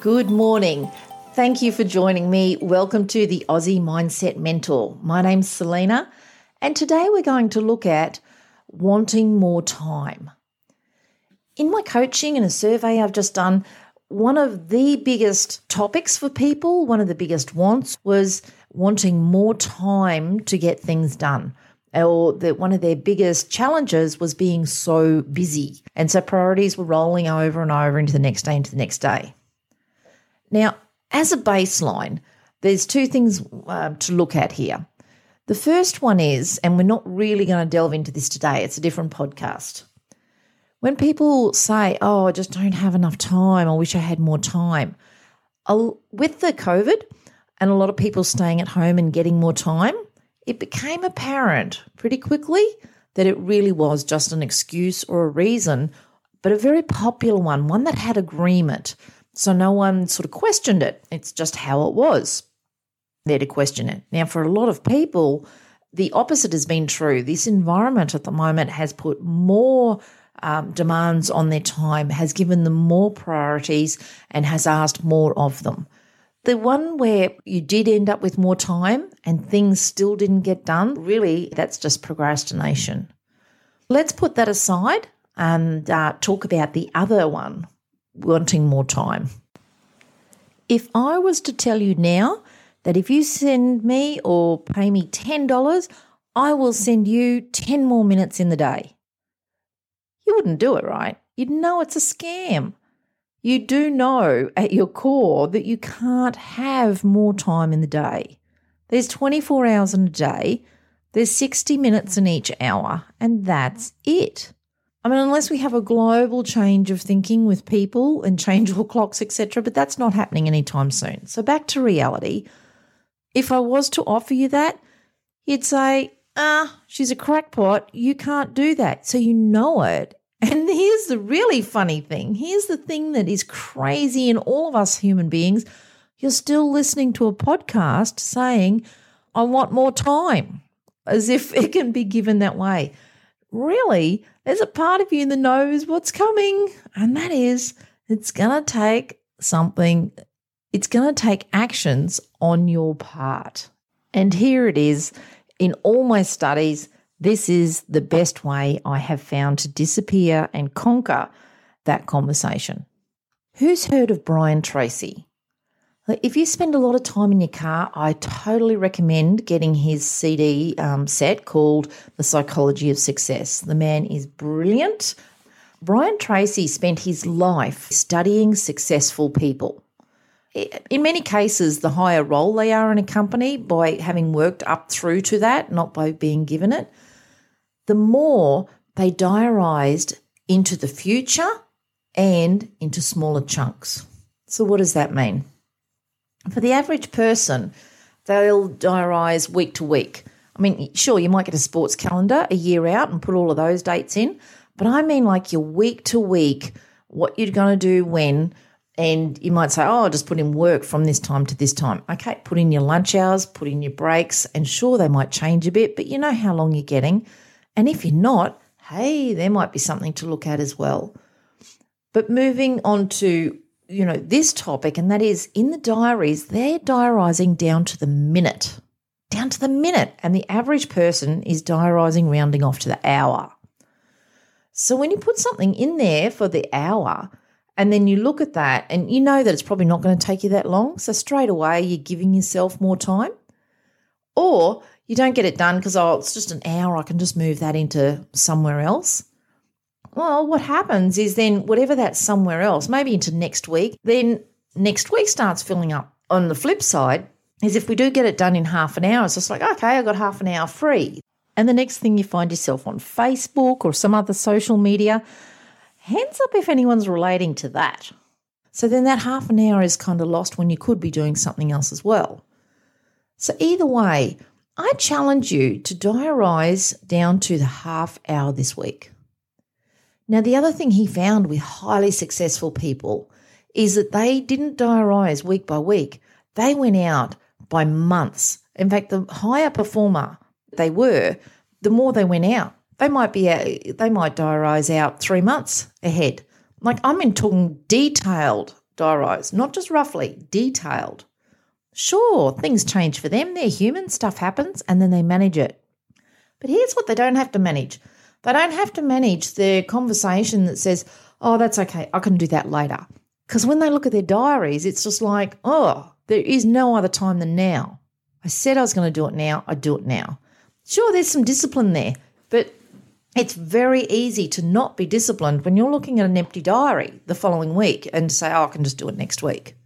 Good morning. Thank you for joining me. Welcome to the Aussie Mindset Mentor. My name's Selena, and today we're going to look at wanting more time. In my coaching and a survey I've just done, one of the biggest topics for people, one of the biggest wants was wanting more time to get things done. Or that one of their biggest challenges was being so busy. And so priorities were rolling over and over into the next day, into the next day. Now, as a baseline, there's two things uh, to look at here. The first one is, and we're not really going to delve into this today, it's a different podcast. When people say, Oh, I just don't have enough time, I wish I had more time, with the COVID and a lot of people staying at home and getting more time, it became apparent pretty quickly that it really was just an excuse or a reason, but a very popular one, one that had agreement so no one sort of questioned it. It's just how it was there to question it. Now, for a lot of people, the opposite has been true. This environment at the moment has put more um, demands on their time, has given them more priorities, and has asked more of them. The one where you did end up with more time and things still didn't get done, really, that's just procrastination. Let's put that aside and uh, talk about the other one, wanting more time. If I was to tell you now that if you send me or pay me $10, I will send you 10 more minutes in the day, you wouldn't do it, right? You'd know it's a scam. You do know at your core that you can't have more time in the day. There's 24 hours in a day, there's 60 minutes in each hour, and that's it. I mean, unless we have a global change of thinking with people and change all clocks, etc., but that's not happening anytime soon. So back to reality. If I was to offer you that, you'd say, ah, she's a crackpot. You can't do that. So you know it. And here's the really funny thing. Here's the thing that is crazy in all of us human beings. You're still listening to a podcast saying, I want more time, as if it can be given that way really, there's a part of you that knows what's coming, and that is it's going to take something, it's going to take actions on your part. And here it is in all my studies. This is the best way I have found to disappear and conquer that conversation. Who's heard of Brian Tracy? If you spend a lot of time in your car, I totally recommend getting his CD um, set called The Psychology of Success. The man is brilliant. Brian Tracy spent his life studying successful people. In many cases, the higher role they are in a company by having worked up through to that, not by being given it, the more they diarized into the future and into smaller chunks. So, what does that mean? For the average person, they'll diarise week to week. I mean, sure, you might get a sports calendar a year out and put all of those dates in, but I mean like your week to week, what you're going to do when, and you might say, oh, I'll just put in work from this time to this time. Okay, put in your lunch hours, put in your breaks, and sure, they might change a bit, but you know how long you're getting. And if you're not, hey, there might be something to look at as well. But moving on to you know, this topic, and that is in the diaries, they're diarising down to the minute, down to the minute. And the average person is diarising rounding off to the hour. So when you put something in there for the hour, and then you look at that and you know that it's probably not going to take you that long. So straight away, you're giving yourself more time. Or you don't get it done because, oh, it's just an hour. I can just move that into somewhere else. Well, what happens is then whatever that's somewhere else, maybe into next week, then next week starts filling up. On the flip side, is if we do get it done in half an hour, it's just like, okay, I got half an hour free. And the next thing you find yourself on Facebook or some other social media, hands up if anyone's relating to that. So then that half an hour is kind of lost when you could be doing something else as well. So either way, I challenge you to diarise down to the half hour this week. Now, the other thing he found with highly successful people is that they didn't diarise week by week. They went out by months. In fact, the higher performer they were, the more they went out. They might be uh, they might diarise out three months ahead. Like I'm in talking detailed diarise, not just roughly, detailed. Sure, things change for them. They're human, stuff happens, and then they manage it. But here's what they don't have to manage they don't have to manage the conversation that says, oh, that's okay, I can do that later. Because when they look at their diaries, it's just like, oh, there is no other time than now. I said I was going to do it now, I do it now. Sure, there's some discipline there, but it's very easy to not be disciplined when you're looking at an empty diary the following week and say, oh, I can just do it next week.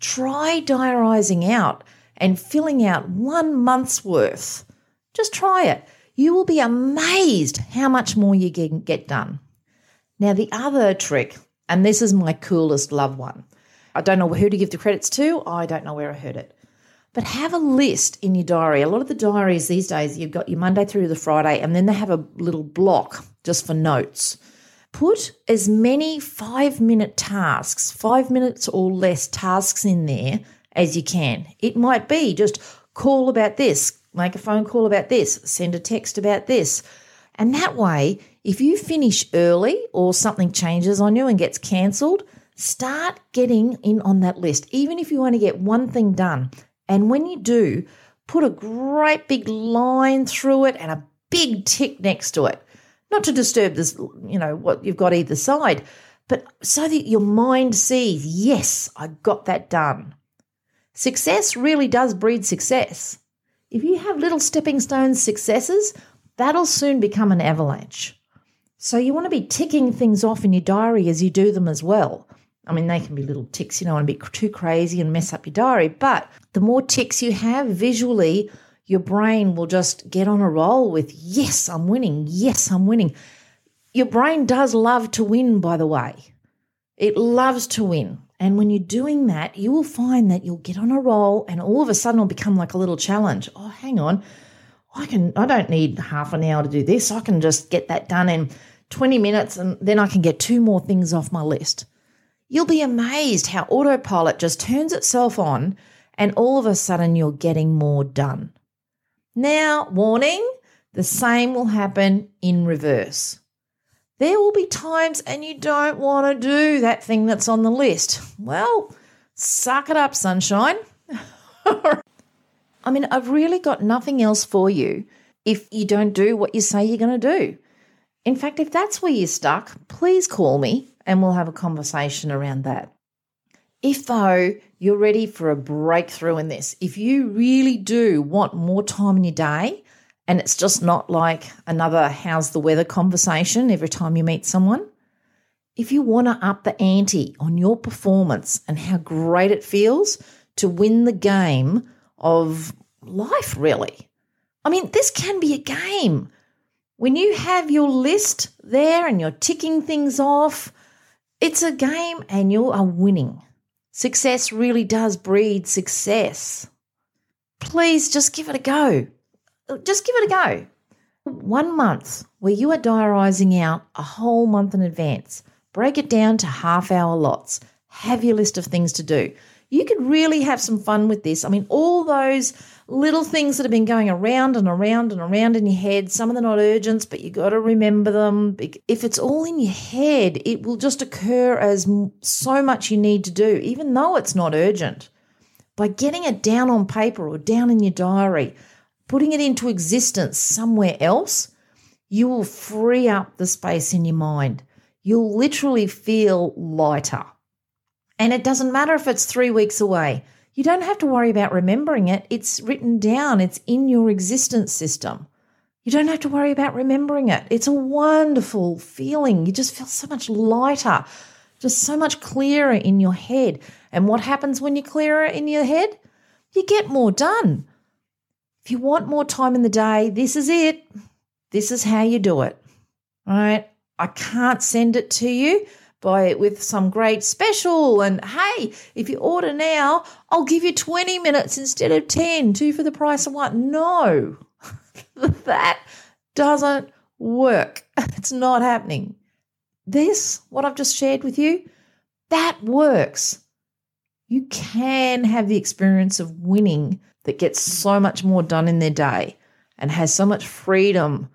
Try diarising out and filling out one month's worth. Just try it. You will be amazed how much more you can get done. Now, the other trick, and this is my coolest love one. I don't know who to give the credits to. I don't know where I heard it. But have a list in your diary. A lot of the diaries these days, you've got your Monday through the Friday, and then they have a little block just for notes. Put as many five minute tasks, five minutes or less tasks in there as you can. It might be just call about this, make a phone call about this, send a text about this. And that way, if you finish early or something changes on you and gets cancelled, start getting in on that list, even if you only get one thing done. And when you do, put a great big line through it and a big tick next to it. Not to disturb this, you know, what you've got either side, but so that your mind sees, yes, I got that done. Success really does breed success. If you have little stepping stones successes, that'll soon become an avalanche. So you want to be ticking things off in your diary as you do them as well. I mean, they can be little ticks, you want to be too crazy and mess up your diary, but the more ticks you have visually, your brain will just get on a roll with, yes, I'm winning. Yes, I'm winning. Your brain does love to win, by the way. It loves to win. And when you're doing that, you will find that you'll get on a roll and all of a sudden it'll become like a little challenge. Oh, hang on. I can I don't need half an hour to do this. I can just get that done in 20 minutes and then I can get two more things off my list. You'll be amazed how autopilot just turns itself on and all of a sudden you're getting more done. Now, warning, the same will happen in reverse. There will be times and you don't want to do that thing that's on the list. Well, suck it up, sunshine. I mean, I've really got nothing else for you if you don't do what you say you're going to do. In fact, if that's where you're stuck, please call me and we'll have a conversation around that. If, though, you're ready for a breakthrough in this, if you really do want more time in your day, and it's just not like another how's the weather conversation every time you meet someone. If you want to up the ante on your performance and how great it feels to win the game of life, really. I mean, this can be a game. When you have your list there and you're ticking things off, it's a game and you are winning. Success really does breed success. Please just give it a go just give it a go. One month where you are diarising out a whole month in advance. Break it down to half hour lots. Have your list of things to do. You could really have some fun with this. I mean, all those little things that have been going around and around and around in your head, some of them not urgent, but you got to remember them. If it's all in your head, it will just occur as so much you need to do, even though it's not urgent. By getting it down on paper or down in your diary, putting it into existence somewhere else, you will free up the space in your mind. You'll literally feel lighter. And it doesn't matter if it's three weeks away. You don't have to worry about remembering it. It's written down, it's in your existence system. You don't have to worry about remembering it. It's a wonderful feeling. You just feel so much lighter, just so much clearer in your head. And what happens when you're clearer in your head? You get more done. If you want more time in the day, this is it. This is how you do it. All right. I can't send it to you by it with some great special and hey, if you order now, I'll give you 20 minutes instead of 10, two for the price of one. No. that doesn't work. It's not happening. This, what I've just shared with you, that works. You can have the experience of winning that gets so much more done in their day and has so much freedom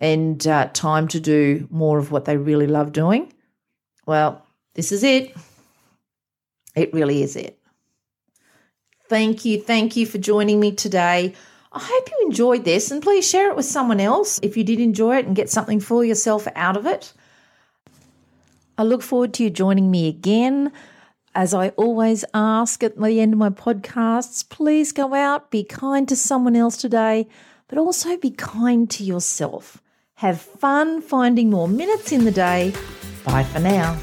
and uh, time to do more of what they really love doing, well, this is it. It really is it. Thank you. Thank you for joining me today. I hope you enjoyed this and please share it with someone else if you did enjoy it and get something for yourself out of it. I look forward to you joining me again. As I always ask at the end of my podcasts, please go out, be kind to someone else today, but also be kind to yourself. Have fun finding more minutes in the day. Bye for now.